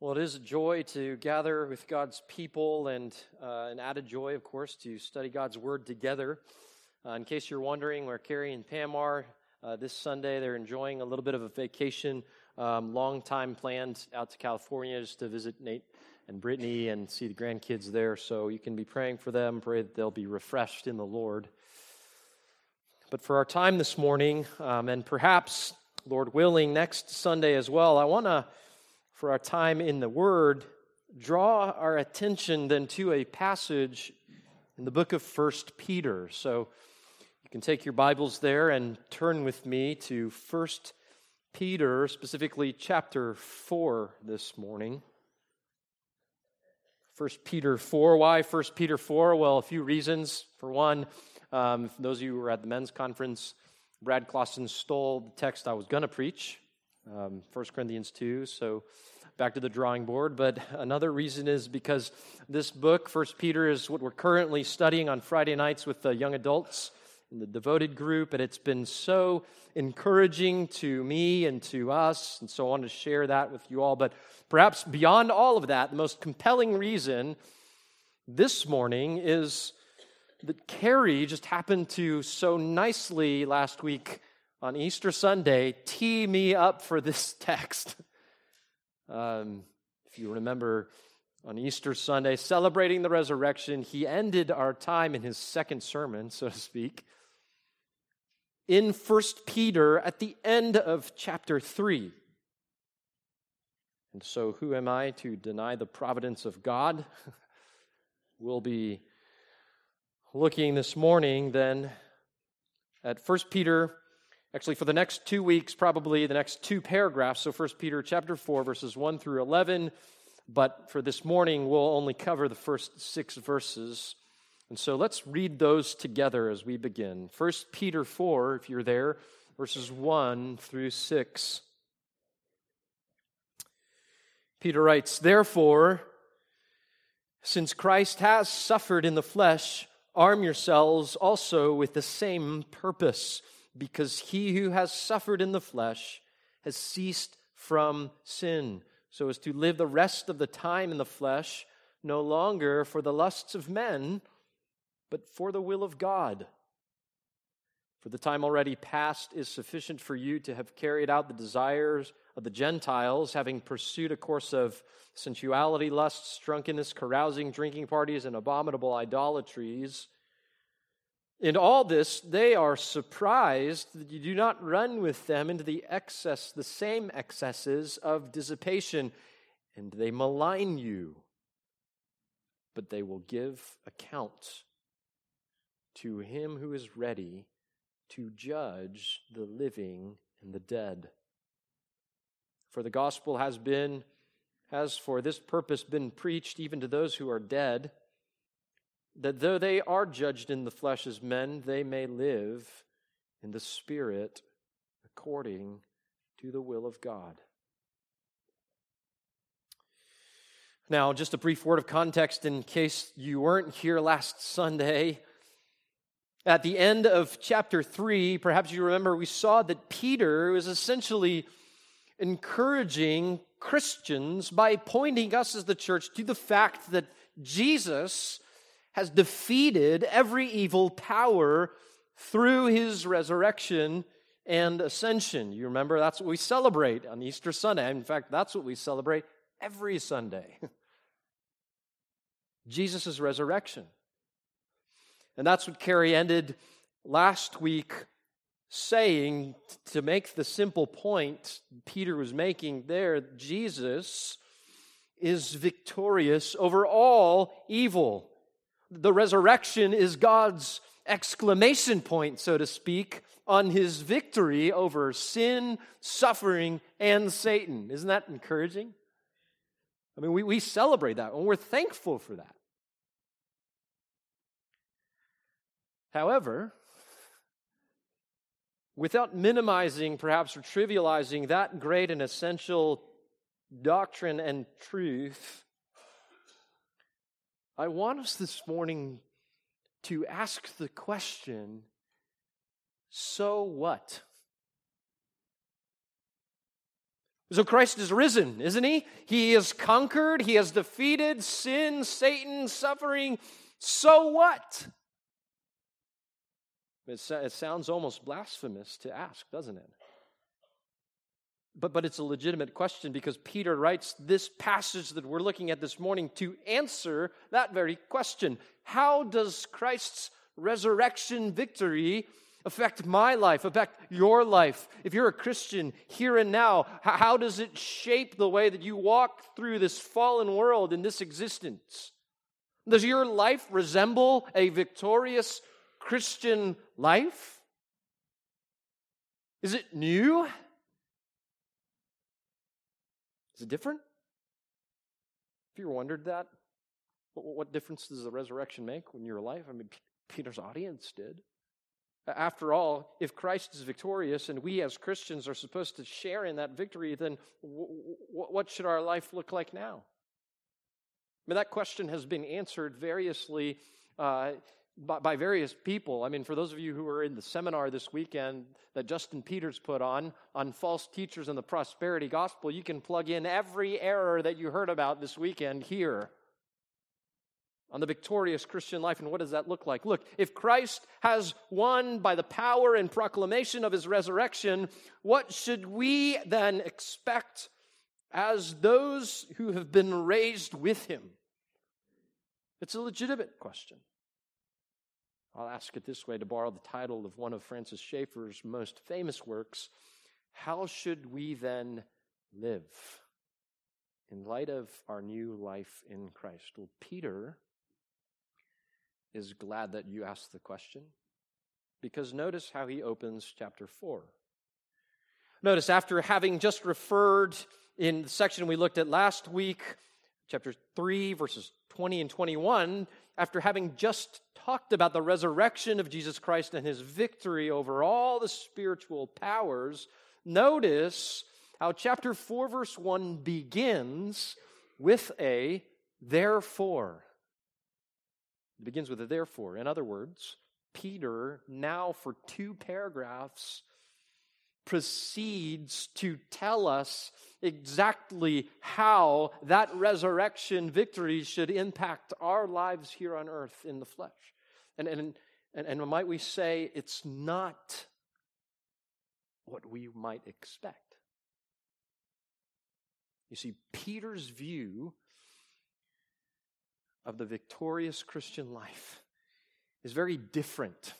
Well, it is a joy to gather with God's people and uh, an added joy, of course, to study God's Word together. Uh, in case you're wondering where Carrie and Pam are, uh, this Sunday they're enjoying a little bit of a vacation. Um, long time planned out to California just to visit Nate and Brittany and see the grandkids there. So you can be praying for them, pray that they'll be refreshed in the Lord. But for our time this morning, um, and perhaps, Lord willing, next Sunday as well, I want to for our time in the Word, draw our attention then to a passage in the book of First Peter. So you can take your Bibles there and turn with me to First Peter, specifically chapter 4 this morning. First Peter 4. Why First Peter 4? Well, a few reasons. For one, um, for those of you who were at the men's conference, Brad Clausen stole the text I was going to preach um, 1 Corinthians 2. So back to the drawing board. But another reason is because this book, First Peter, is what we're currently studying on Friday nights with the young adults in the devoted group. And it's been so encouraging to me and to us. And so I wanted to share that with you all. But perhaps beyond all of that, the most compelling reason this morning is that Carrie just happened to so nicely last week on Easter Sunday tee me up for this text. Um, if you remember on Easter Sunday, celebrating the resurrection, he ended our time in his second sermon, so to speak, in First Peter at the end of chapter 3. And so, who am I to deny the providence of God? we'll be looking this morning then at First Peter actually for the next two weeks probably the next two paragraphs so 1 peter chapter 4 verses 1 through 11 but for this morning we'll only cover the first six verses. And so let's read those together as we begin. 1 peter 4 if you're there verses 1 through 6 peter writes therefore since christ has suffered in the flesh arm yourselves also with the same purpose because he who has suffered in the flesh has ceased from sin, so as to live the rest of the time in the flesh, no longer for the lusts of men, but for the will of God. For the time already past is sufficient for you to have carried out the desires of the Gentiles, having pursued a course of sensuality, lusts, drunkenness, carousing, drinking parties, and abominable idolatries in all this, they are surprised that you do not run with them into the excess, the same excesses of dissipation, and they malign you. But they will give account to him who is ready to judge the living and the dead. For the gospel has been, has for this purpose been preached even to those who are dead that though they are judged in the flesh as men, they may live in the Spirit according to the will of God. Now, just a brief word of context in case you weren't here last Sunday. At the end of chapter 3, perhaps you remember, we saw that Peter was essentially encouraging Christians by pointing us as the church to the fact that Jesus has defeated every evil power through his resurrection and ascension. You remember that's what we celebrate on Easter Sunday. In fact, that's what we celebrate every Sunday Jesus' resurrection. And that's what Carrie ended last week saying to make the simple point Peter was making there Jesus is victorious over all evil. The resurrection is God's exclamation point, so to speak, on his victory over sin, suffering, and Satan. Isn't that encouraging? I mean, we, we celebrate that and we're thankful for that. However, without minimizing, perhaps, or trivializing that great and essential doctrine and truth, I want us this morning to ask the question so what? So Christ is risen, isn't he? He has conquered, he has defeated sin, Satan, suffering. So what? It, sounds almost blasphemous to ask, doesn't it? But, but it's a legitimate question because Peter writes this passage that we're looking at this morning to answer that very question. How does Christ's resurrection victory affect my life, affect your life? If you're a Christian here and now, how does it shape the way that you walk through this fallen world in this existence? Does your life resemble a victorious Christian life? Is it new? Is it different? Have you ever wondered that? What difference does the resurrection make when you're alive? I mean, Peter's audience did. After all, if Christ is victorious and we as Christians are supposed to share in that victory, then what should our life look like now? I mean, that question has been answered variously uh, by, by, various people. I mean, for those of you who were in the seminar this weekend that Justin Peters put on, on false teachers and the prosperity gospel, you can plug in every error that you heard about this weekend here on the victorious Christian life. And what does that look like? Look, if Christ has won by the power and proclamation of his resurrection, what should we then expect as those who have been raised with him? It's a legitimate question. I'll ask it this way to borrow the title of one of Francis Schaeffer's most famous works How should we then live in light of our new life in Christ? Well, Peter is glad that you asked the question because notice how he opens chapter 4. Notice, after having just referred in the section we looked at last week, chapter 3, verses 20 and 21, after having just talked about the resurrection of Jesus Christ and his victory over all the spiritual powers, notice how chapter 4, verse 1 begins with a therefore. It begins with a therefore. In other words, Peter, now for two paragraphs, proceeds to tell us exactly how that resurrection victory should impact our lives here on earth in the flesh. And, and, and, and might we say it's not what we might expect. You see, Peter's view of the victorious Christian life is very different,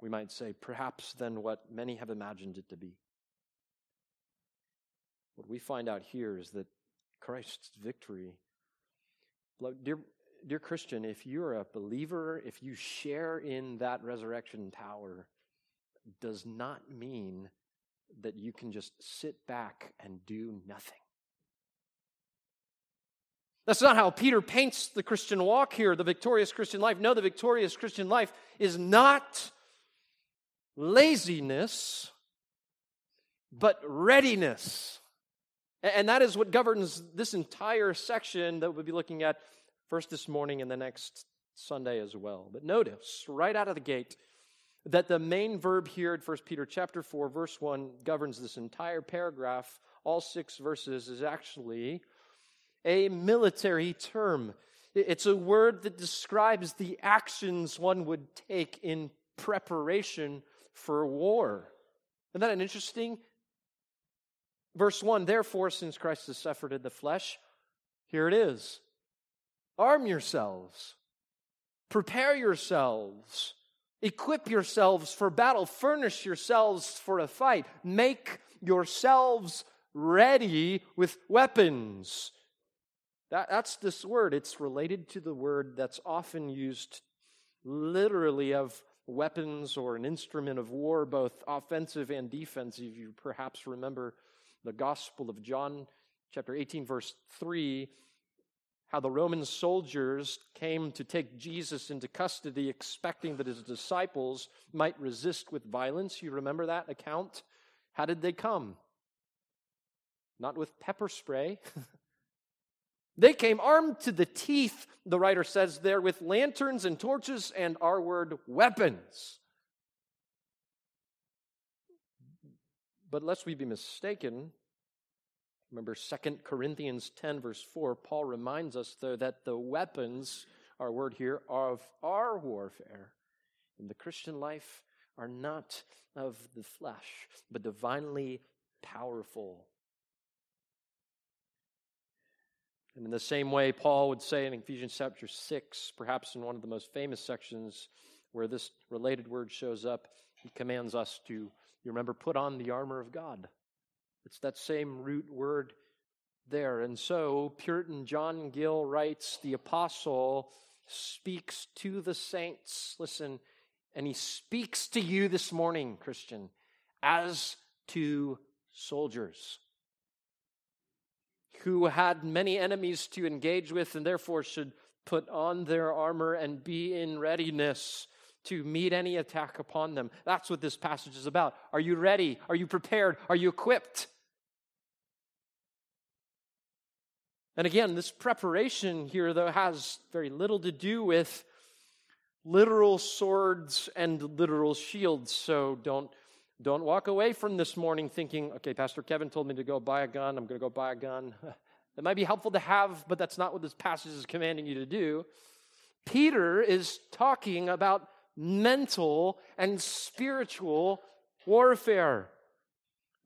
we might say, perhaps than what many have imagined it to be. What we find out here is that Christ's victory, dear, dear Christian, if you're a believer, if you share in that resurrection power, does not mean that you can just sit back and do nothing. That's not how Peter paints the Christian walk here, the victorious Christian life. No, the victorious Christian life is not laziness, but readiness. And that is what governs this entire section that we'll be looking at first this morning and the next Sunday as well. But notice right out of the gate that the main verb here in 1 Peter chapter 4 verse 1 governs this entire paragraph, all 6 verses is actually a military term. It's a word that describes the actions one would take in preparation for war. Isn't that an interesting? Verse 1 Therefore, since Christ has suffered in the flesh, here it is arm yourselves, prepare yourselves, equip yourselves for battle, furnish yourselves for a fight, make yourselves ready with weapons. That, that's this word. It's related to the word that's often used literally of weapons or an instrument of war, both offensive and defensive. You perhaps remember the Gospel of John, chapter 18, verse 3, how the Roman soldiers came to take Jesus into custody, expecting that his disciples might resist with violence. You remember that account? How did they come? Not with pepper spray. They came armed to the teeth, the writer says there, with lanterns and torches and our word weapons. But lest we be mistaken, Remember 2 Corinthians 10, verse 4, Paul reminds us, though, that the weapons, our word here, of our warfare in the Christian life are not of the flesh, but divinely powerful. And in the same way, Paul would say in Ephesians chapter 6, perhaps in one of the most famous sections where this related word shows up, he commands us to, you remember, put on the armor of God. It's that same root word there. And so, Puritan John Gill writes, the apostle speaks to the saints. Listen, and he speaks to you this morning, Christian, as to soldiers who had many enemies to engage with and therefore should put on their armor and be in readiness to meet any attack upon them. That's what this passage is about. Are you ready? Are you prepared? Are you equipped? And again, this preparation here, though, has very little to do with literal swords and literal shields. So don't, don't walk away from this morning thinking, okay, Pastor Kevin told me to go buy a gun. I'm going to go buy a gun. It might be helpful to have, but that's not what this passage is commanding you to do. Peter is talking about mental and spiritual warfare.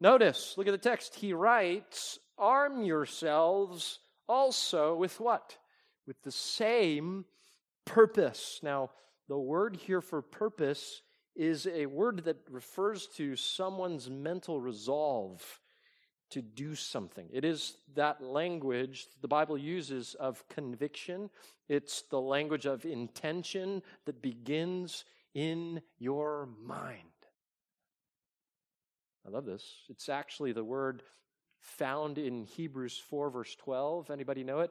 Notice, look at the text. He writes, Arm yourselves also with what? With the same purpose. Now, the word here for purpose is a word that refers to someone's mental resolve to do something. It is that language the Bible uses of conviction. It's the language of intention that begins in your mind. I love this. It's actually the word found in Hebrews 4, verse 12. Anybody know it?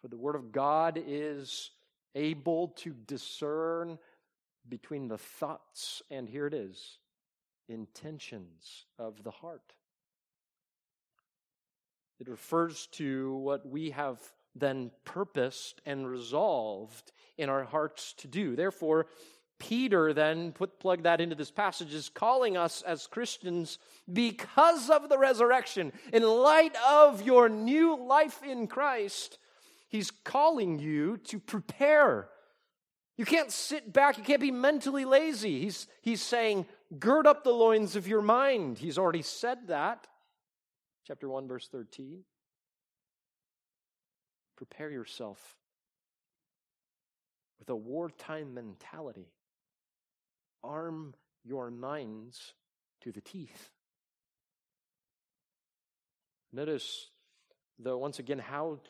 For the Word of God is able to discern between the thoughts, and here it is, intentions of the heart. It refers to what we have then purposed and resolved in our hearts to do. Therefore, Peter then put plug that into this passage is calling us as Christians because of the resurrection. In light of your new life in Christ he's calling you to prepare. You can't sit back you can't be mentally lazy. He's he's saying gird up the loins of your mind. He's already said that. Chapter 1 verse 13 prepare yourself with a wartime mentality arm your minds to the teeth. Notice, though, once again, how,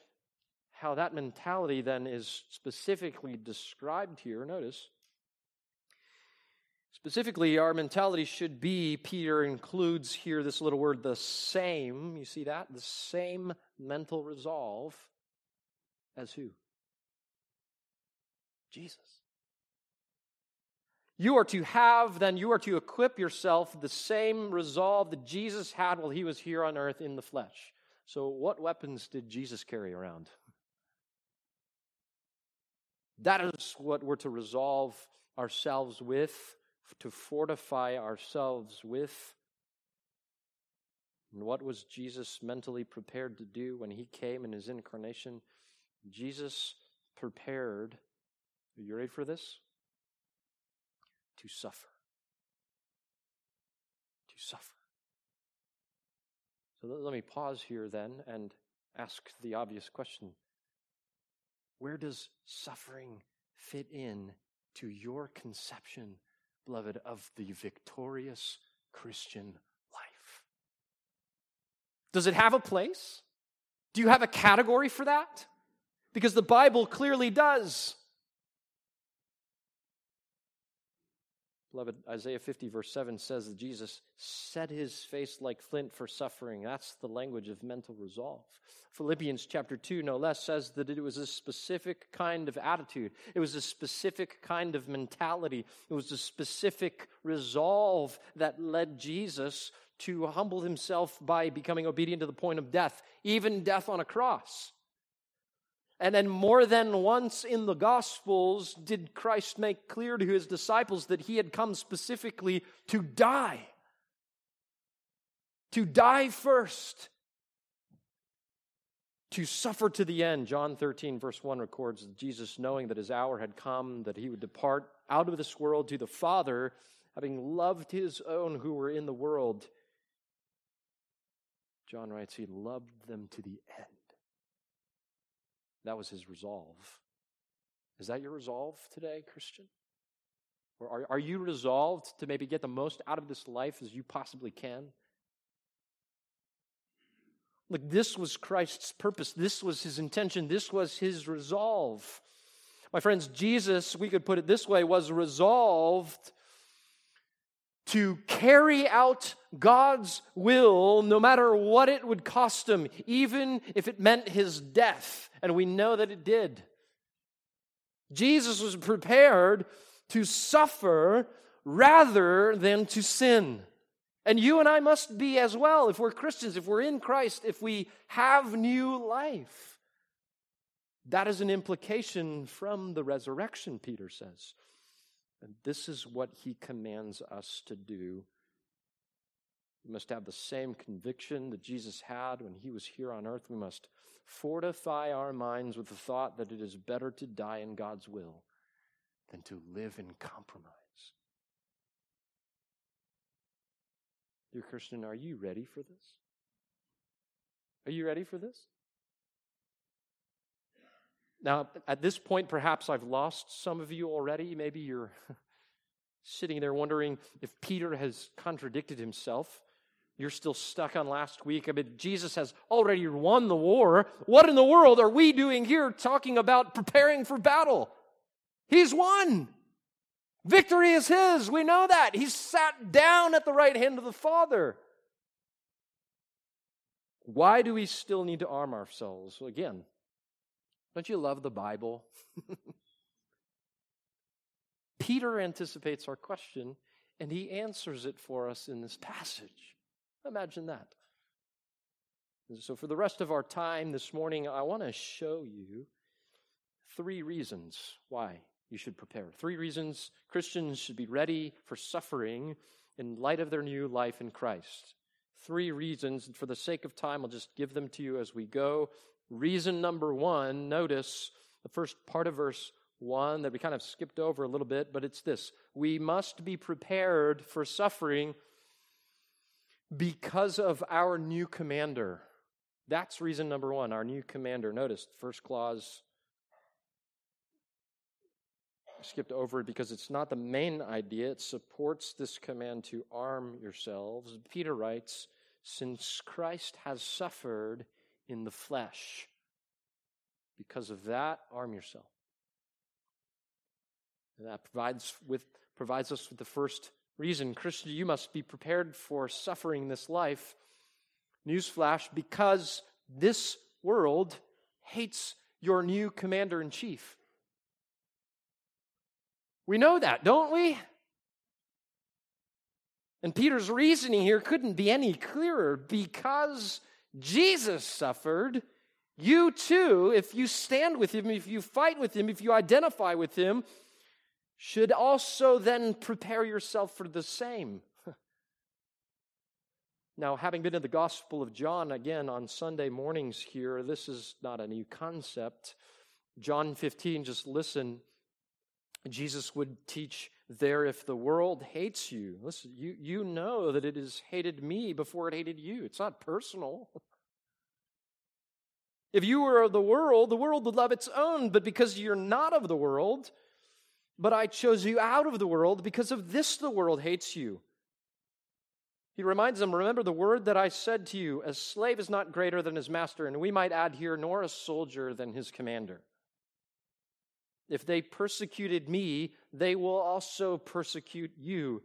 how that mentality then is specifically described here. Notice, specifically, our mentality should be, Peter includes here this little word, the same. You see that? The same mental resolve as who? Jesus. You are to have, then, you are to equip yourself the same resolve that Jesus had while he was here on earth in the flesh. So, what weapons did Jesus carry around? That is what we're to resolve ourselves with, to fortify ourselves with. And what was Jesus mentally prepared to do when he came in his incarnation? Jesus prepared. Are you ready for this? To suffer. To suffer. So let me pause here then and ask the obvious question Where does suffering fit in to your conception, beloved, of the victorious Christian life? Does it have a place? Do you have a category for that? Because the Bible clearly does. Beloved, Isaiah 50, verse 7 says that Jesus set his face like flint for suffering. That's the language of mental resolve. Philippians chapter 2, no less, says that it was a specific kind of attitude. It was a specific kind of mentality. It was a specific resolve that led Jesus to humble himself by becoming obedient to the point of death, even death on a cross. And then, more than once in the Gospels, did Christ make clear to his disciples that he had come specifically to die. To die first. to suffer to the end. John 13, verse 1 records Jesus, knowing that his hour had come, that he would depart out of this world to the Father, having loved his own who were in the world. John writes, He loved them to the end. That was his resolve. Is that your resolve today, Christian? Or are, are you resolved to maybe get the most out of this life as you possibly can? Look, this was Christ's purpose. This was his intention. This was his resolve. My friends, Jesus, we could put it this way, was resolved to carry out God's will no matter what it would cost him, even if it meant his death. And we know that it did. Jesus was prepared to suffer rather than to sin. And you and I must be as well if we're Christians, if we're in Christ, if we have new life. That is an implication from the resurrection, Peter says. And this is what he commands us to do. We must have the same conviction that Jesus had when he was here on earth. We must fortify our minds with the thought that it is better to die in God's will than to live in compromise. Dear Christian, are you ready for this? Are you ready for this? Now, at this point, perhaps I've lost some of you already. Maybe you're sitting there wondering if Peter has contradicted himself. You're still stuck on last week. I mean, Jesus has already won the war. What in the world are we doing here talking about preparing for battle? He's won. Victory is his. We know that. He's sat down at the right hand of the Father. Why do we still need to arm ourselves? Well, again, don't you love the Bible? Peter anticipates our question and he answers it for us in this passage. Imagine that. so, for the rest of our time this morning, I want to show you three reasons why you should prepare. Three reasons Christians should be ready for suffering in light of their new life in Christ. Three reasons, and for the sake of time, I'll just give them to you as we go. Reason number one, notice the first part of verse 1 that we kind of skipped over a little bit, but it's this We must be prepared for suffering because of our new commander. That's reason number one, our new commander. Notice first clause skipped over it because it's not the main idea. It supports this command to arm yourselves. Peter writes, Since Christ has suffered in the flesh, because of that, arm yourself. And that provides, with, provides us with the first reason. Christian, you must be prepared for suffering this life. Newsflash, because this world hates your new commander in chief. We know that, don't we? And Peter's reasoning here couldn't be any clearer. Because Jesus suffered, you too, if you stand with him, if you fight with him, if you identify with him, should also then prepare yourself for the same. Now, having been in the Gospel of John again on Sunday mornings here, this is not a new concept. John 15, just listen. Jesus would teach there if the world hates you, listen, you, you know that it has hated me before it hated you. It's not personal. If you were of the world, the world would love its own, but because you're not of the world, but I chose you out of the world, because of this the world hates you. He reminds them, Remember the word that I said to you, a slave is not greater than his master, and we might add here, nor a soldier than his commander. If they persecuted me, they will also persecute you.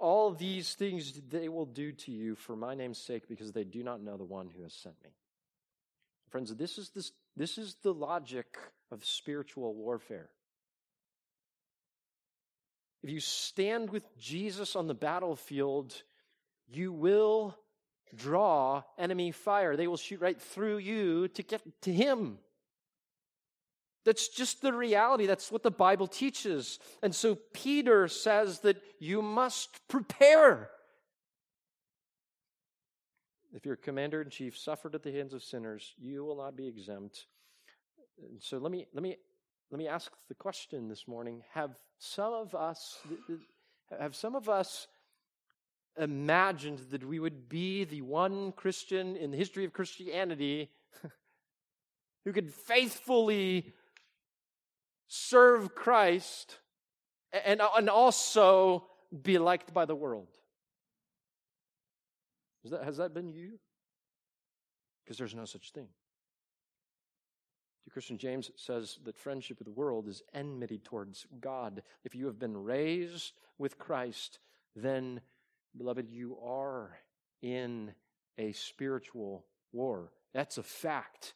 All these things they will do to you for my name's sake because they do not know the one who has sent me. Friends, this is, this, this is the logic of spiritual warfare. If you stand with Jesus on the battlefield, you will draw enemy fire. They will shoot right through you to get to him. That's just the reality. That's what the Bible teaches. And so Peter says that you must prepare. if your commander in chief suffered at the hands of sinners, you will not be exempt. And so let me let me let me ask the question this morning: Have some of us have some of us imagined that we would be the one Christian in the history of Christianity who could faithfully serve Christ and, uh, and also be liked by the world? That, has that been you? Because there's no such thing. The Christian James says that friendship with the world is enmity towards God. If you have been raised with Christ, then, beloved, you are in a spiritual war. That's a fact.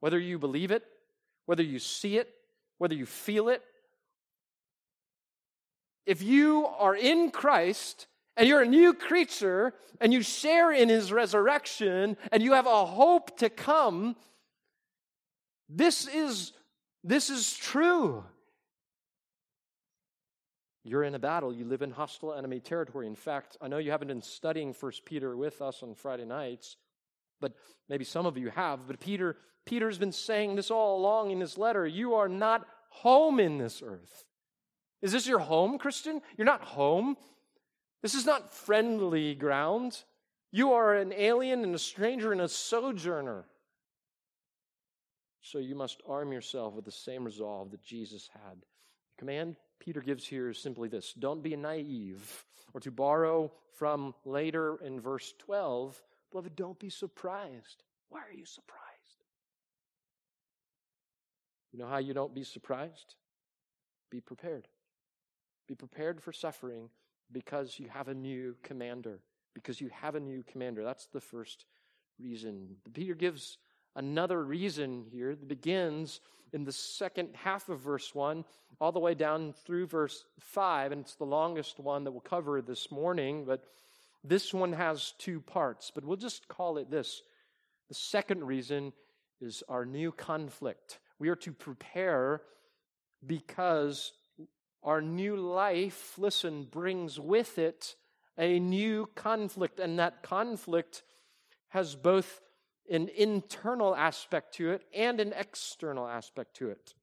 Whether you believe it, whether you see it, whether you feel it, if you are in Christ, and you're a new creature and you share in his resurrection and you have a hope to come, this is, this is true. You're in a battle. You live in hostile enemy territory. In fact, I know you haven't been studying First Peter with us on Friday nights, but maybe some of you have. But Peter, Peter's been saying this all along in his letter. You are not home in this earth. Is this your home, Christian? You're not home. This is not friendly ground. You are an alien and a stranger and a sojourner. So you must arm yourself with the same resolve that Jesus had. The command Peter gives here is simply this don't be naive. Or to borrow from later in verse 12, beloved, don't be surprised. Why are you surprised? You know how you don't be surprised? Be prepared. Be prepared for suffering because you have a new commander. Because you have a new commander. That's the first reason. Peter gives another reason here that begins in the second half of verse 1, all the way down through verse 5, and it's the longest one that we'll cover this morning, but this one has two parts, but we'll just call it this. The second reason is our new conflict. We are to prepare because our new life, listen, brings with it a new conflict, and that conflict has both an internal aspect to it and an external aspect to it.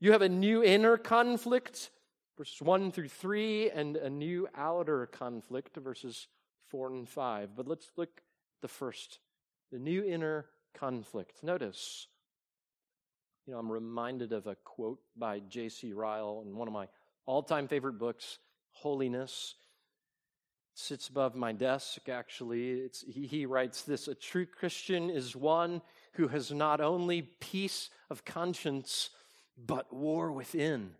You have a new inner conflict, verses 1 through 3, and a new outer conflict, verses 4 and 5. But let's look at the first, the new inner conflict. Notice you know, I'm reminded of a quote by J.C. Ryle in one of my all time favorite books, Holiness. It sits above my desk, actually. It's, he, he writes this A true Christian is one who has not only peace of conscience, but war within.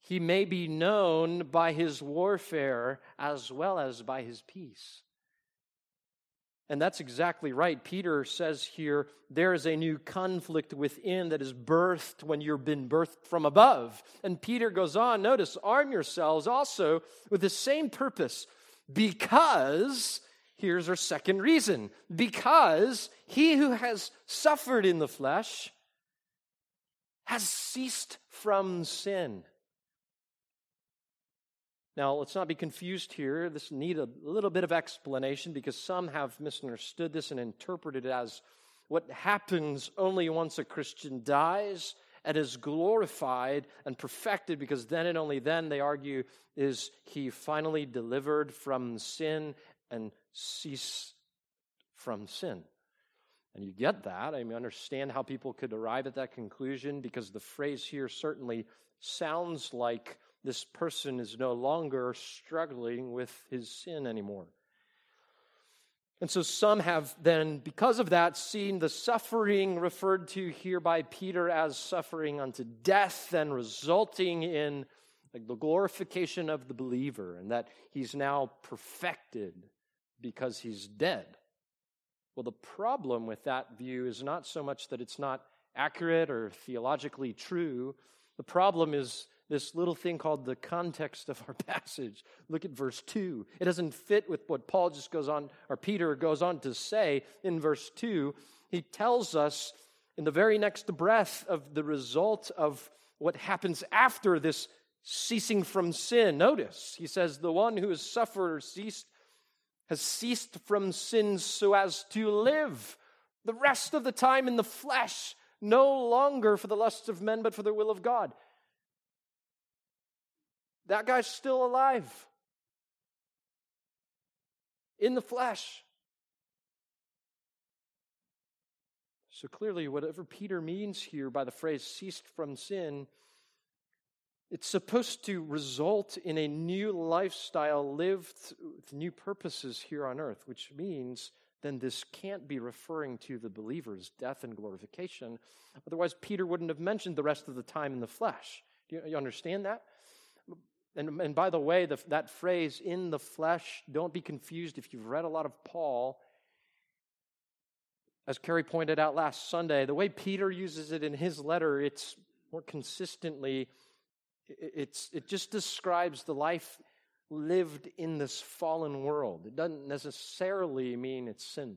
He may be known by his warfare as well as by his peace. And that's exactly right. Peter says here there is a new conflict within that is birthed when you've been birthed from above. And Peter goes on, notice, arm yourselves also with the same purpose, because, here's our second reason, because he who has suffered in the flesh has ceased from sin. Now, let's not be confused here. This need a little bit of explanation because some have misunderstood this and interpreted it as what happens only once a Christian dies and is glorified and perfected, because then and only then, they argue, is he finally delivered from sin and cease from sin. And you get that. I mean, understand how people could arrive at that conclusion because the phrase here certainly sounds like this person is no longer struggling with his sin anymore. And so some have then, because of that, seen the suffering referred to here by Peter as suffering unto death and resulting in the glorification of the believer, and that he's now perfected because he's dead. Well, the problem with that view is not so much that it's not accurate or theologically true. The problem is this little thing called the context of our passage. Look at verse 2. It doesn't fit with what Paul just goes on, or Peter goes on to say in verse 2. He tells us in the very next breath of the result of what happens after this ceasing from sin. Notice, he says, the one who has suffered or ceased has ceased from sin so as to live the rest of the time in the flesh, no longer for the lusts of men, but for the will of God. That guy's still alive in the flesh. So clearly, whatever Peter means here by the phrase ceased from sin, it's supposed to result in a new lifestyle lived with new purposes here on earth, which means then this can't be referring to the believer's death and glorification. Otherwise, Peter wouldn't have mentioned the rest of the time in the flesh. Do you, you understand that? And, and by the way, the, that phrase, in the flesh, don't be confused if you've read a lot of Paul. As Kerry pointed out last Sunday, the way Peter uses it in his letter, it's more consistently, it's, it just describes the life lived in this fallen world. It doesn't necessarily mean it's sin.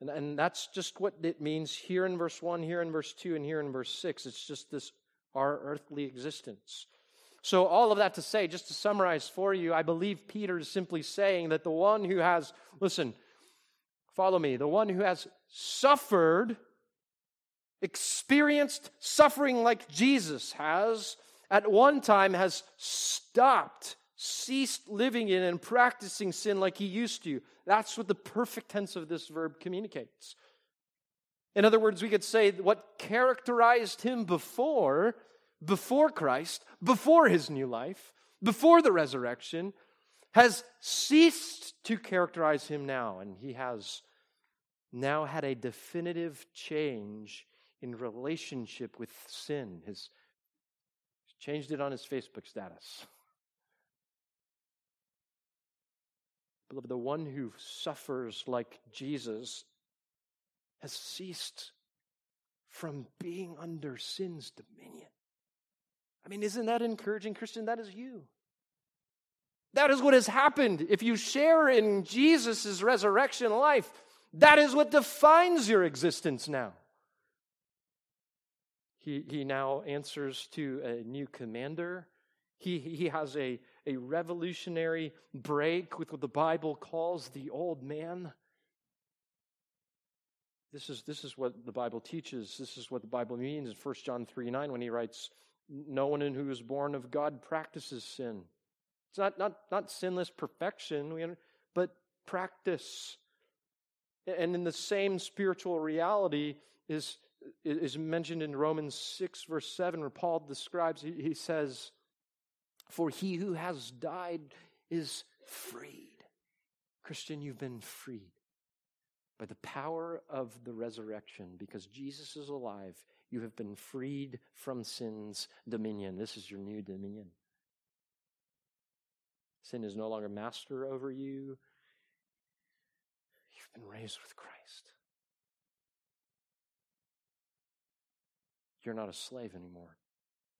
And, and that's just what it means here in verse 1, here in verse 2, and here in verse 6. It's just this our earthly existence. So, all of that to say, just to summarize for you, I believe Peter is simply saying that the one who has, listen, follow me, the one who has suffered, experienced suffering like Jesus has, at one time has stopped, ceased living in and practicing sin like he used to. That's what the perfect tense of this verb communicates. In other words, we could say what characterized him before before Christ, before his new life, before the resurrection, has ceased to characterize him now. And he has now had a definitive change in relationship with sin. His changed it on his Facebook status. Beloved, the one who suffers like Jesus has ceased from being under sin's dominion. I mean, isn't that encouraging, Christian? That is you. That is what has happened. If you share in Jesus' resurrection life, that is what defines your existence now. He, he now answers to a new commander. He, he has a, a revolutionary break with what the Bible calls the old man. This is, this is what the Bible teaches. This is what the Bible means in 1 John 3 9 when he writes, no one who is born of God practices sin. It's not, not, not sinless perfection, but practice. And in the same spiritual reality is, is mentioned in Romans 6, verse 7, where Paul describes, he, he says, For he who has died is freed. Christian, you've been freed by the power of the resurrection because Jesus is alive you have been freed from sin's dominion. This is your new dominion. Sin is no longer master over you. You've been raised with Christ. You're not a slave anymore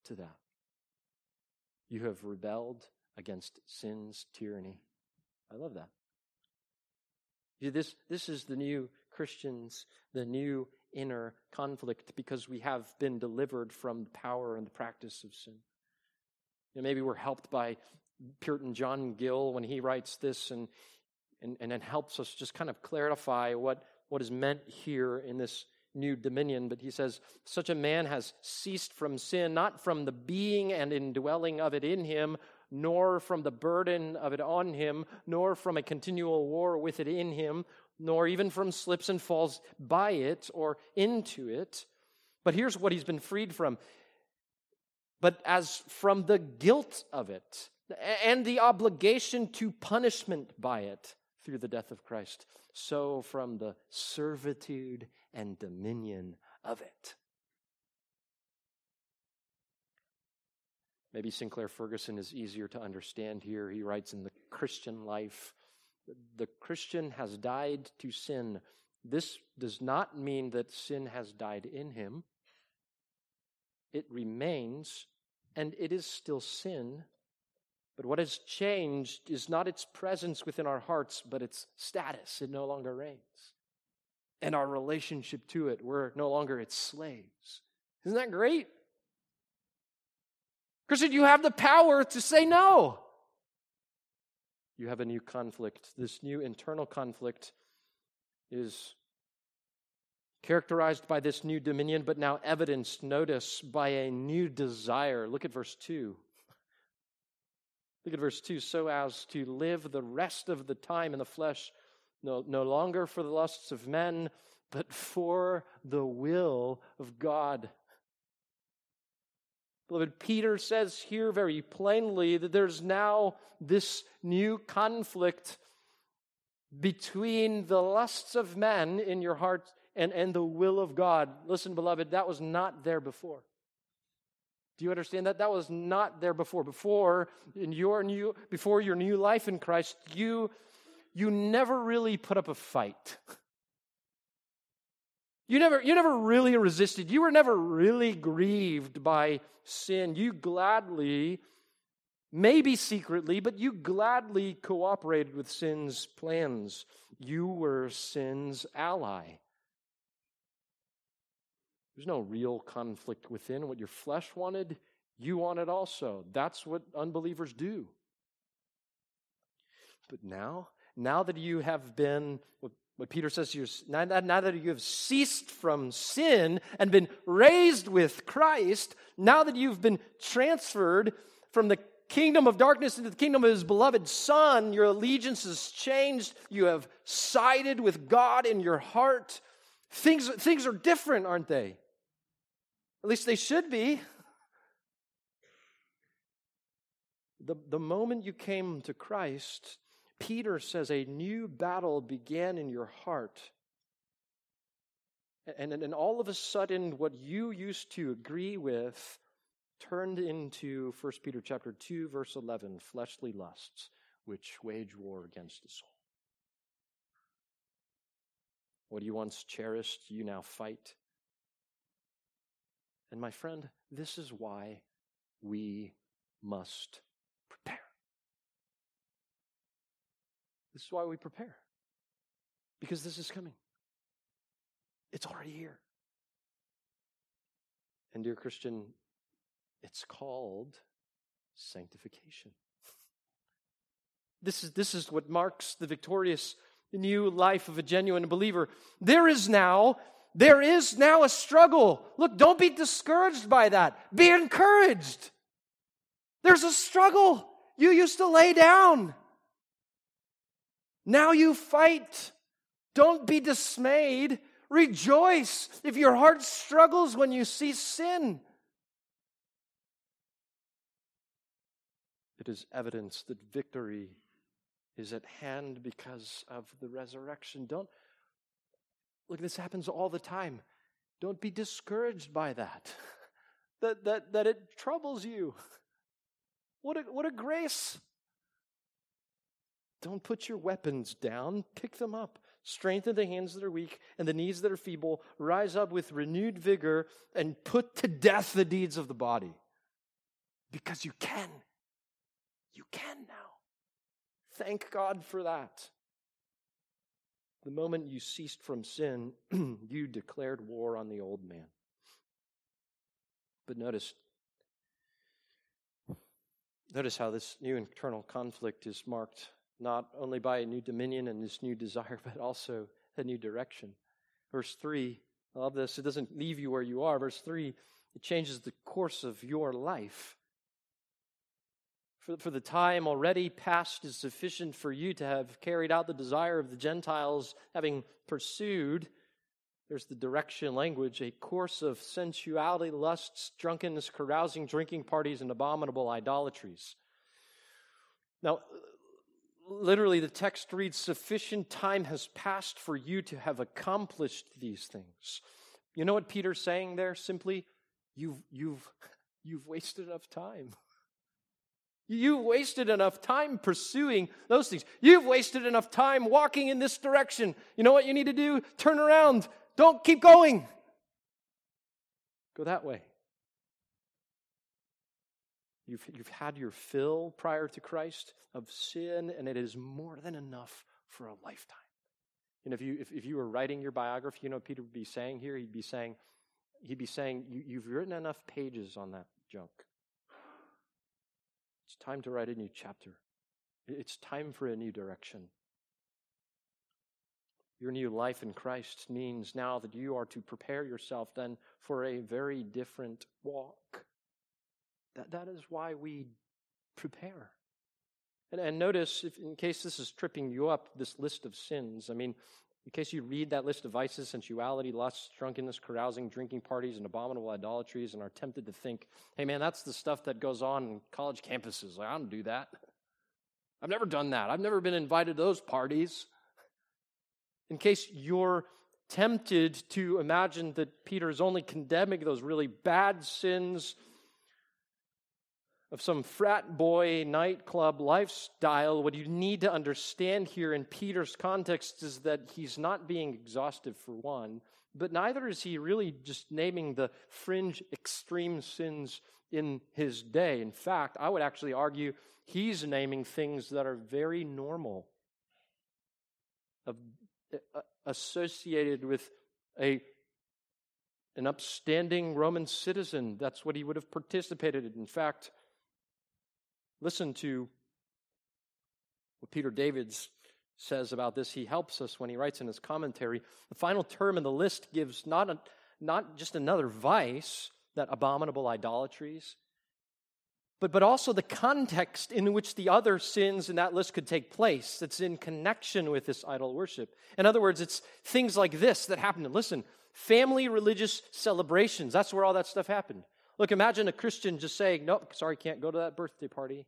to that. You have rebelled against sin's tyranny. I love that. This, this is the new Christians, the new inner conflict because we have been delivered from the power and the practice of sin. You know, maybe we're helped by Puritan John Gill when he writes this and, and, and helps us just kind of clarify what, what is meant here in this new dominion. But he says, such a man has ceased from sin, not from the being and indwelling of it in him, nor from the burden of it on him, nor from a continual war with it in him, nor even from slips and falls by it or into it. But here's what he's been freed from. But as from the guilt of it and the obligation to punishment by it through the death of Christ, so from the servitude and dominion of it. Maybe Sinclair Ferguson is easier to understand here. He writes in The Christian Life the Christian has died to sin. This does not mean that sin has died in him. It remains, and it is still sin. But what has changed is not its presence within our hearts, but its status. It no longer reigns. And our relationship to it, we're no longer its slaves. Isn't that great? Christian, you have the power to say no. You have a new conflict. This new internal conflict is characterized by this new dominion, but now evidenced, notice, by a new desire. Look at verse 2. Look at verse 2 so as to live the rest of the time in the flesh, no, no longer for the lusts of men, but for the will of God. Beloved, Peter says here very plainly that there's now this new conflict between the lusts of men in your heart and, and the will of God. Listen, beloved, that was not there before. Do you understand that? That was not there before. Before in your new before your new life in Christ, you you never really put up a fight. You never, you never really resisted. You were never really grieved by sin. You gladly, maybe secretly, but you gladly cooperated with sin's plans. You were sin's ally. There's no real conflict within. What your flesh wanted, you wanted also. That's what unbelievers do. But now, now that you have been, what, what Peter says here, now, now that you have ceased from sin and been raised with Christ, now that you've been transferred from the kingdom of darkness into the kingdom of his beloved Son, your allegiance has changed. You have sided with God in your heart. Things, things are different, aren't they? At least they should be. The, the moment you came to Christ, Peter says a new battle began in your heart. And, and, all of a sudden, what you used to agree with turned into 1 Peter chapter 2, verse 11, fleshly lusts, which wage war against the soul. What you once cherished, you now fight. And my friend, this is why we must This is why we prepare. Because this is coming. It's already here. And, dear Christian, it's called sanctification. This is, this is what marks the victorious new life of a genuine believer. There is now there is now a struggle. Look, don't be discouraged by that. Be encouraged. There's a struggle. You used to lay down. Now you fight. Don't be dismayed. Rejoice if your heart struggles when you see sin. It is evidence that victory is at hand because of the resurrection. Don't, Look, this happens all the time. Don't be discouraged by that, that, that, that it troubles you. What a, what a grace. Don't put your weapons down, pick them up. Strengthen the hands that are weak and the knees that are feeble. Rise up with renewed vigor and put to death the deeds of the body. Because you can. You can now. Thank God for that. The moment you ceased from sin, you declared war on the old man. But notice, notice how this new internal conflict is marked not only by a new dominion and this new desire, but also a new direction. Verse 3, I love this. It doesn't leave you where you are. Verse 3, it changes the course of your life. For, for the time already past is sufficient for you to have carried out the desire of the Gentiles, having pursued, there's the direction language, a course of sensuality, lusts, drunkenness, carousing, drinking parties, and abominable idolatries. Now, literally, the text reads sufficient time has passed for you to have accomplished these things. You know what Peter's saying there? Simply, you've, you've, you've wasted enough time. You've wasted enough time pursuing those things. You've wasted enough time walking in this direction. You know what you need to do? Turn around. Don't keep going. Go that way. You've, you've had your fill prior to Christ of sin, and it is more than enough for a lifetime. And if you, if, if you were writing your biography, you know Peter would be saying here? He'd be saying, he'd be saying, you, you've written enough pages on that junk. It's time to write a new chapter. It's time for a new direction. Your new life in Christ means now that you are to prepare yourself then for a very different walk. That, that is why we prepare. And, and notice, if, in case this is tripping you up, this list of sins. I mean, in case you read that list of vices, sensuality, lust, drunkenness, carousing, drinking parties, and abominable idolatries, and are tempted to think, hey man, that's the stuff that goes on in college campuses. Like, I don't do that. I've never done that. I've never been invited to those parties in case you're tempted to imagine that Peter is only condemning those really bad sins of some frat boy nightclub lifestyle, what you need to understand here in Peter's context is that he's not being exhaustive for one, but neither is he really just naming the fringe extreme sins in his day. In fact, I would actually argue he's naming things that are very normal, of uh, associated with a an upstanding Roman citizen. That's what he would have participated in. In fact, listen to what Peter Davids says about this. He helps us when he writes in his commentary. The final term in the list gives not, a, not just another vice, that abominable idolatries, but, but also the context in which the other sins in that list could take place that's in connection with this idol worship. In other words, it's things like this that happen. Listen, family religious celebrations, that's where all that stuff happened. Look, imagine a Christian just saying, Nope, sorry, can't go to that birthday party.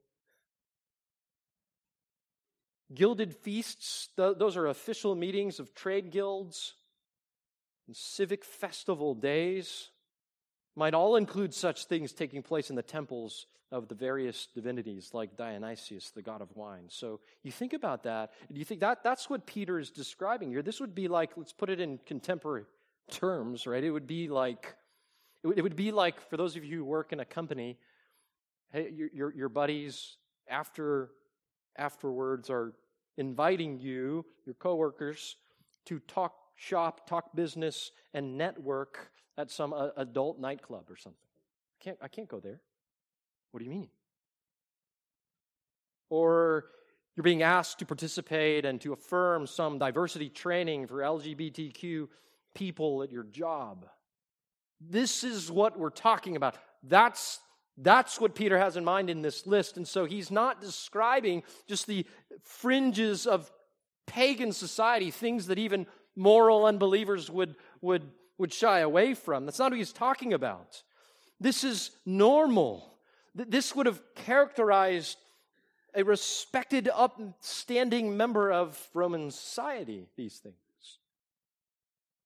Gilded feasts, th- those are official meetings of trade guilds and civic festival days might all include such things taking place in the temples of the various divinities like Dionysius, the god of wine. So you think about that, and you think that that's what Peter is describing here. This would be like, let's put it in contemporary terms, right? It would be like, it would, be like for those of you who work in a company, hey, your, your, your buddies after afterwards are inviting you, your coworkers, to talk shop, talk business, and network at some uh, adult nightclub or something. I can't, I can't go there. What do you mean? Or you're being asked to participate and to affirm some diversity training for LGBTQ people at your job. This is what we're talking about. That's, that's what Peter has in mind in this list. And so he's not describing just the fringes of pagan society, things that even moral unbelievers would, would would shy away from. That's not what he's talking about. This is normal. This would have characterized a respected, upstanding member of Roman society, these things.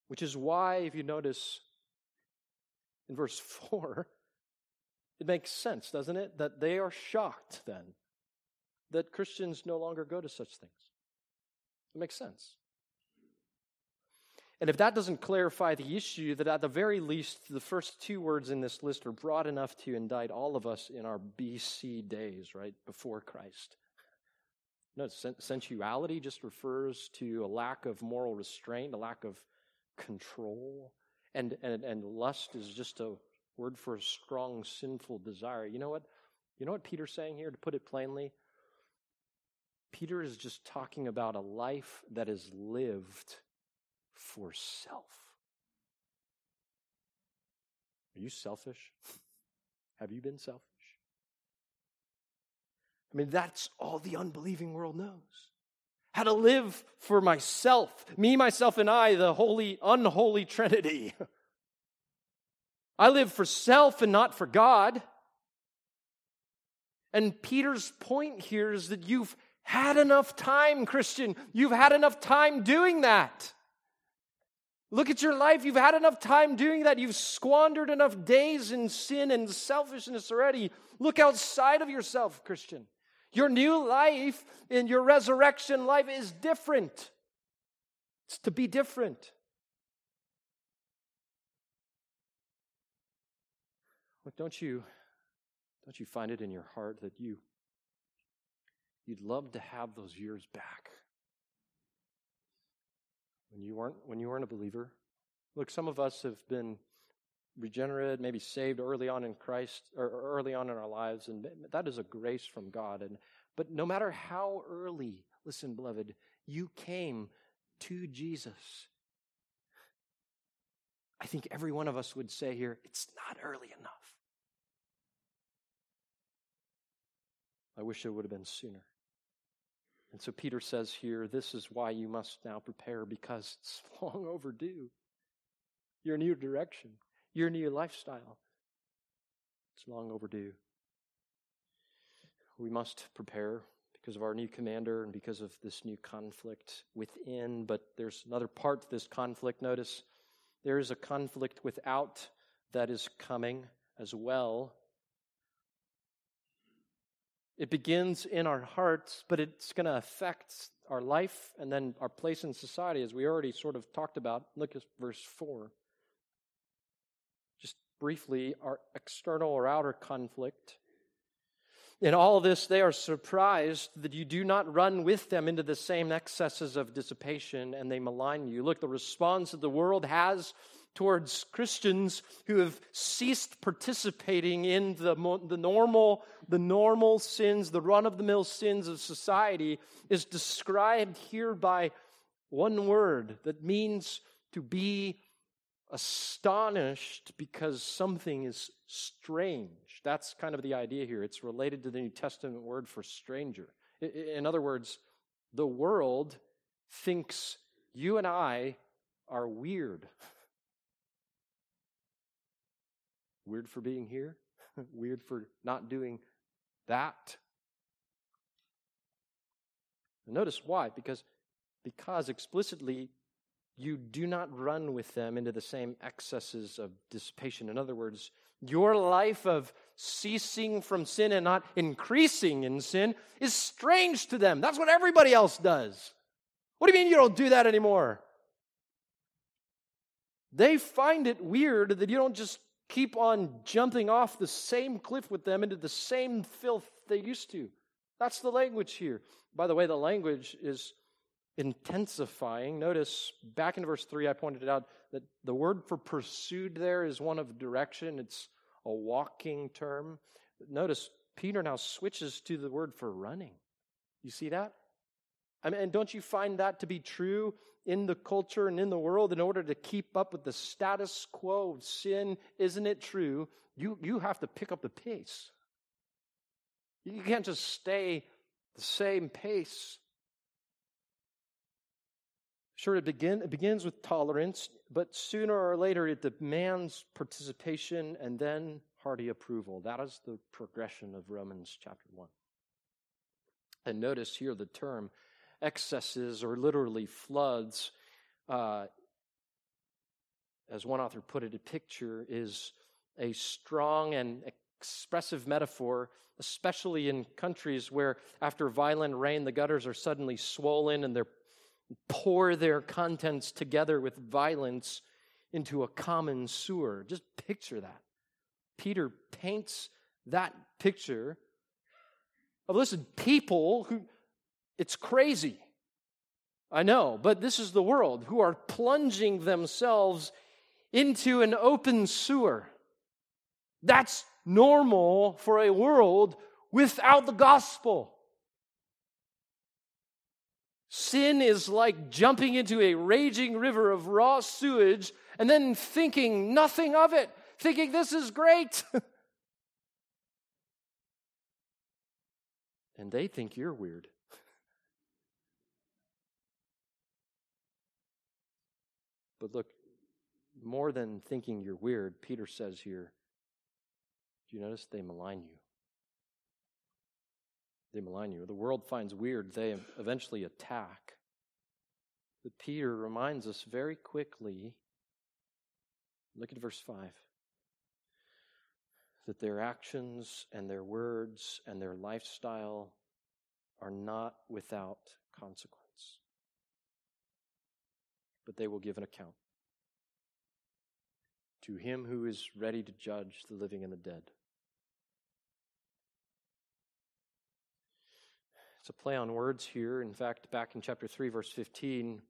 Which is why, if you notice in verse 4, it makes sense, doesn't it? That they are shocked then that Christians no longer go to such things. It makes sense. And if that doesn't clarify the issue, that at the very least, the first two words in this list are broad enough to indict all of us in our BC days, right, before Christ. No, sensuality just refers to a lack of moral restraint, a lack of control. And, and, and lust is just a word for a strong, sinful desire. You know what? You know what Peter's saying here, to put it plainly? Peter is just talking about a life that is lived for self. Are you selfish? Have you been selfish? I mean, that's all the unbelieving world knows. How to live for myself, me, myself, and I, the holy, unholy Trinity. I live for self and not for God. And Peter's point here is that you've had enough time, Christian. You've had enough time doing that. Look at your life. You've had enough time doing that. You've squandered enough days in sin and selfishness already. Look outside of yourself, Christian. Your new life in your resurrection life is different. It's to be different. Look, don't you don't you find it in your heart that you you'd love to have those years back? when you weren't when you weren't a believer. Look, some of us have been regenerated, maybe saved early on in Christ or early on in our lives, and that is a grace from God. And But no matter how early, listen, beloved, you came to Jesus, I think every one of us would say here, it's not early enough. I wish it would have been sooner. And so Peter says here, this is why you must now prepare because it's long overdue. Your new direction, your new lifestyle, it's long overdue. We must prepare because of our new commander and because of this new conflict within, but there's another part to this conflict. Notice there is a conflict without that is coming as well. It begins in our hearts, but it's going to affect our life and then our place in society, as we already sort of talked about. Look at verse 4. Briefly, our external or outer conflict. In all this, they are surprised that you do not run with them into the same excesses of dissipation and they malign you. Look, the response that the world has towards Christians who have ceased participating in the, the, normal, the normal sins, the run of the mill sins of society, is described here by one word that means to be astonished because something is strange. That's kind of the idea here. It's related to the New Testament word for stranger. In other words, the world thinks you and I are weird. Weird for being here? Weird for not doing that? Notice why? Because, because explicitly you do not run with them into the same excesses of dissipation. In other words, your life of ceasing from sin and not increasing in sin is strange to them. That's what everybody else does. What do you mean you don't do that anymore? They find it weird that you don't just keep on jumping off the same cliff with them into the same filth they used to. That's the language here. By the way, the language is intensifying. Notice back in verse 3, I pointed out that the word for pursued there is one of direction, it's a walking term. Notice Peter now switches to the word for running. You see that? I mean, and don't you find that to be true in the culture and in the world in order to keep up with the status quo of sin? Isn't it true? You, you have to pick up the pace. You can't just stay the same pace. Sure, it, begin, it begins with tolerance, but sooner or later it demands participation and then hearty approval. That is the progression of Romans chapter 1. And notice here the term excesses or literally floods, uh, as one author put it, a picture is a strong and expressive metaphor, especially in countries where after violent rain the gutters are suddenly swollen and they pour their contents together with violence into a common sewer. Just picture that. Peter paints that picture of, listen, people who it's crazy. I know, but this is the world who are plunging themselves into an open sewer. That's normal for a world without the gospel. Sin is like jumping into a raging river of raw sewage and then thinking nothing of it, thinking this is great. and they think you're weird. But look, more than thinking you're weird, Peter says here, do you notice they malign you? They malign you. The world finds weird, they eventually attack. But Peter reminds us very quickly look at verse 5 that their actions and their words and their lifestyle are not without consequence but they will give an account to him who is ready to judge the living and the dead. It's a play on words here. In fact, back in chapter 3, verse 15,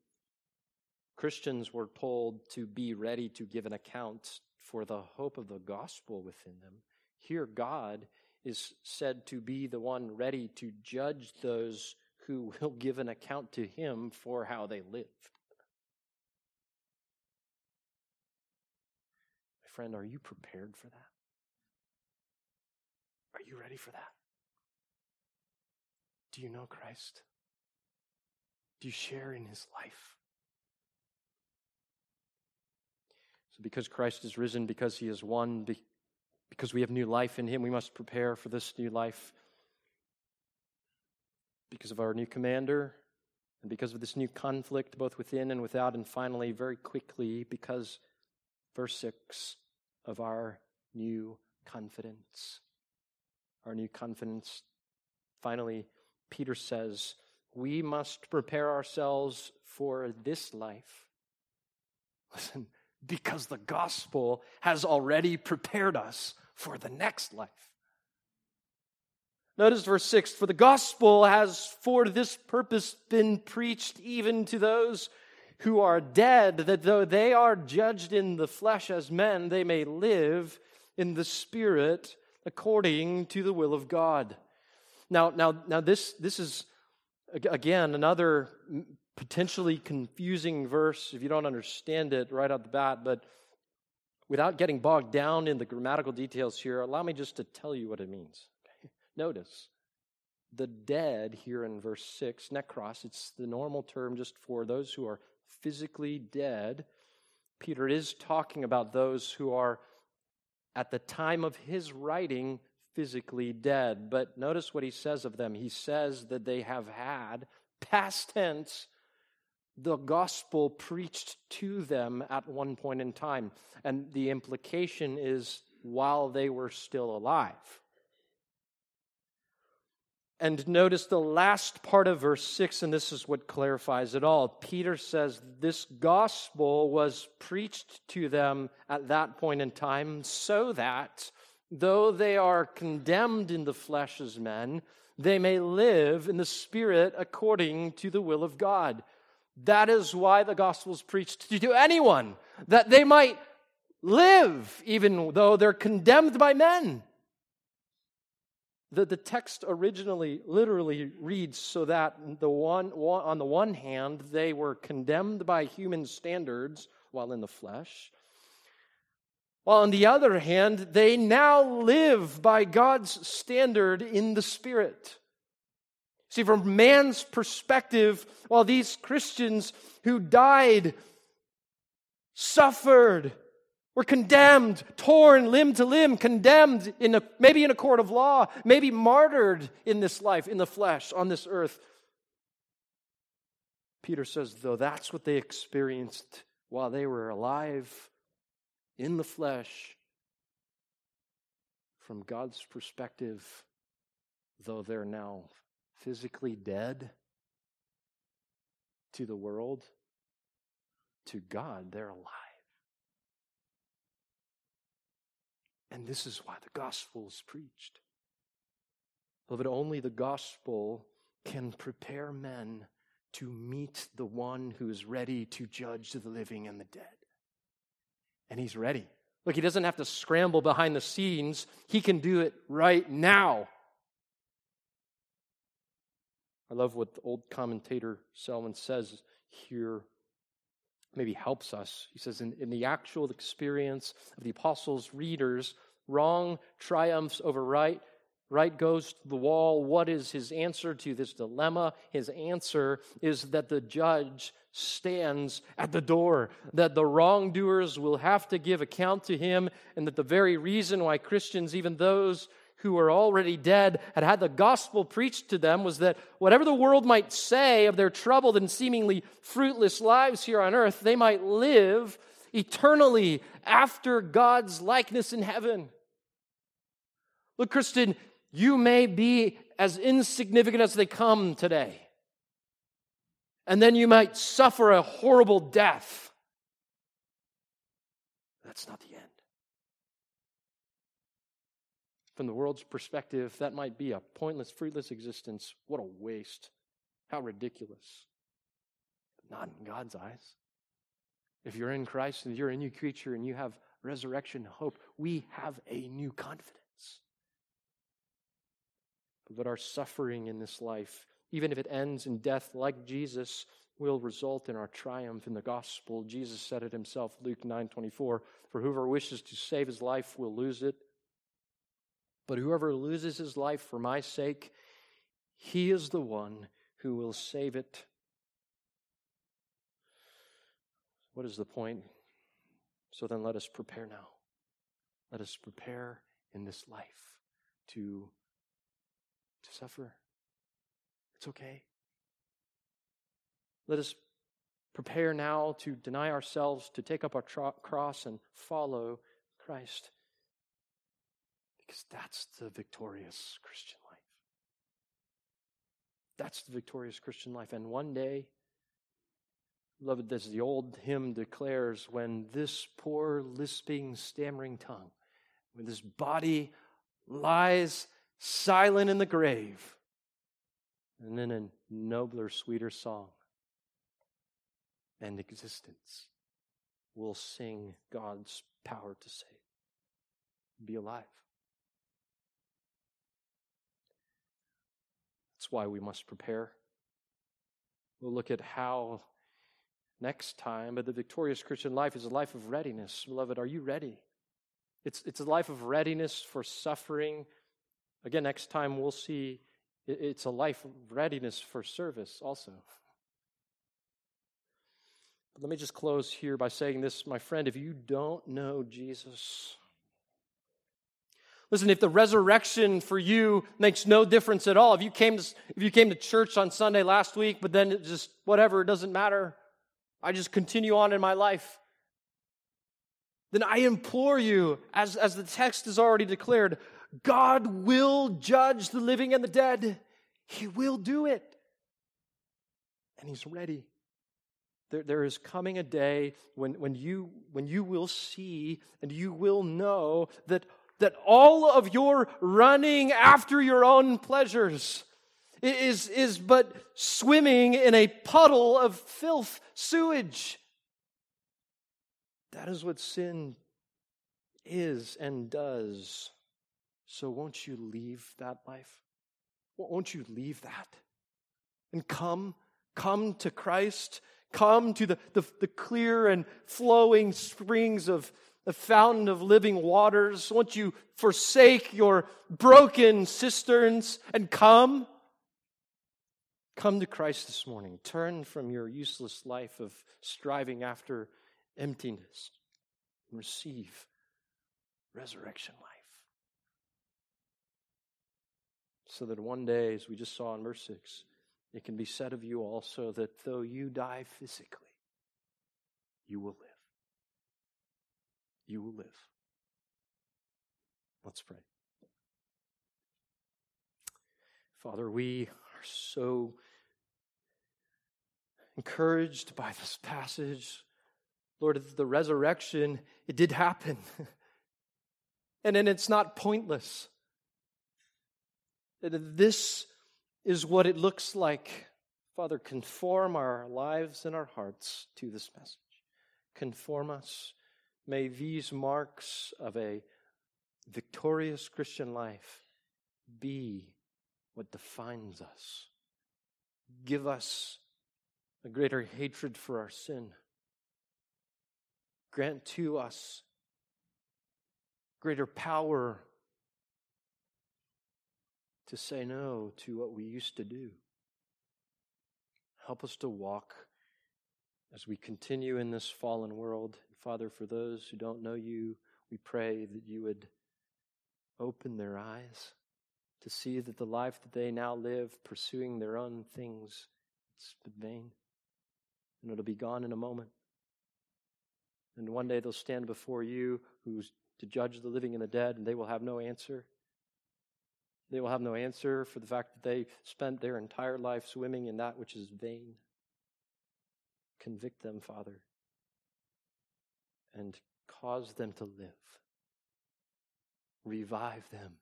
Christians were told to be ready to give an account for the hope of the gospel within them. Here, God is said to be the one ready to judge those who will give an account to him for how they lived. My friend, are you prepared for that? Are you ready for that? Do you know Christ? Do you share in his life? So, because Christ is risen, because he is won, because we have new life in him, we must prepare for this new life. Because of our new commander, and because of this new conflict, both within and without, and finally, very quickly, because, verse 6, of our new confidence. Our new confidence. Finally, Peter says, we must prepare ourselves for this life. Listen, because the gospel has already prepared us for the next life. Notice verse 6 For the gospel has for this purpose been preached even to those who are dead, that though they are judged in the flesh as men, they may live in the spirit according to the will of God. Now, now, now this, this is, again, another potentially confusing verse if you don't understand it right out the bat, but without getting bogged down in the grammatical details here, allow me just to tell you what it means. Notice the dead here in verse 6, nekros, it's the normal term just for those who are physically dead. Peter is talking about those who are, at the time of his writing, physically dead. But notice what he says of them. He says that they have had, past tense, the gospel preached to them at one point in time. And the implication is while they were still alive. And notice the last part of verse 6, and this is what clarifies it all. Peter says this gospel was preached to them at that point in time so that though they are condemned in the flesh as men, they may live in the spirit according to the will of God. That is why the gospel is preached to anyone, that they might live even though they're condemned by men. The, the text originally literally reads so that the one, on the one hand, they were condemned by human standards while in the flesh, while on the other hand, they now live by God's standard in the Spirit. See, from man's perspective, while these Christians who died, suffered, were condemned, torn limb to limb, condemned in a, maybe in a court of law, maybe martyred in this life, in the flesh, on this earth. Peter says, though that's what they experienced while they were alive, in the flesh, from God's perspective, though they're now physically dead to the world, to God, they're alive. And this is why the gospel is preached. Beloved, only the gospel can prepare men to meet the one who is ready to judge the living and the dead and he's ready. Look, he doesn't have to scramble behind the scenes, he can do it right now. I love what the old commentator Selwyn says here, maybe helps us. He says, in, in the actual experience of the apostles' readers, wrong triumphs over right, right goes to the wall. What is his answer to this dilemma? His answer is that the judge stands at the door, that the wrongdoers will have to give account to him, and that the very reason why Christians, even those who are already dead, had had the gospel preached to them was that whatever the world might say of their troubled and seemingly fruitless lives here on earth, they might live eternally after God's likeness in heaven. Look, Christian, you may be as insignificant as they come today and then you might suffer a horrible death. That's not the end. From the world's perspective, that might be a pointless, fruitless existence. What a waste. How ridiculous. But not in God's eyes. If you're in Christ and you're a new creature and you have resurrection hope, we have a new confidence. But our suffering in this life, even if it ends in death like Jesus, will result in our triumph in the gospel. Jesus said it himself, Luke 9:24, for whoever wishes to save his life will lose it. But whoever loses his life for my sake, he is the one who will save it. What is the point? So then let us prepare now. Let us prepare in this life to, to suffer. It's okay. Let us prepare now to deny ourselves, to take up our tro- cross and follow Christ. Because that's the victorious Christian life. That's the victorious Christian life. And one day, beloved, as the old hymn declares, when this poor, lisping, stammering tongue, when this body lies silent in the grave, and then a nobler, sweeter song and existence will sing God's power to save. Be alive. That's why we must prepare. We'll look at how next time, but the victorious Christian life is a life of readiness. Beloved, are you ready? It's, it's a life of readiness for suffering. Again, next time we'll see it's a life readiness for service also. But let me just close here by saying this, my friend, if you don't know Jesus, Listen, if the resurrection for you makes no difference at all, if you came to, if you came to church on Sunday last week, but then it just whatever, it doesn't matter. I just continue on in my life. Then I implore you, as, as the text has already declared, God will judge the living and the dead. He will do it. And He's ready. There, there is coming a day when, when, you, when you will see and you will know that, that all of your running after your own pleasures is, is but swimming in a puddle of filth, sewage. That is what sin is and does. So won't you leave that life? Won't you leave that? And come, come to Christ Come to the, the, the clear and flowing springs of the fountain of living waters. Won't you forsake your broken cisterns and come? Come to Christ this morning. Turn from your useless life of striving after emptiness and receive resurrection life. So that one day, as we just saw in verse 6, it can be said of you also that though you die physically, you will live. You will live. Let's pray. Father, we are so encouraged by this passage. Lord, the resurrection, it did happen. and then it's not pointless. This is what it looks like. Father, conform our lives and our hearts to this message. Conform us. May these marks of a victorious Christian life be what defines us. Give us a greater hatred for our sin. Grant to us greater power to say no to what we used to do. Help us to walk as we continue in this fallen world. Father, for those who don't know you, we pray that you would open their eyes to see that the life that they now live pursuing their own things it's vain and it'll be gone in a moment and one day they'll stand before you who's to judge the living and the dead and they will have no answer they will have no answer for the fact that they spent their entire life swimming in that which is vain. Convict them, Father, and cause them to live. Revive them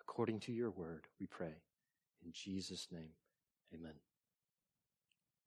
according to your word, we pray. In Jesus' name, amen.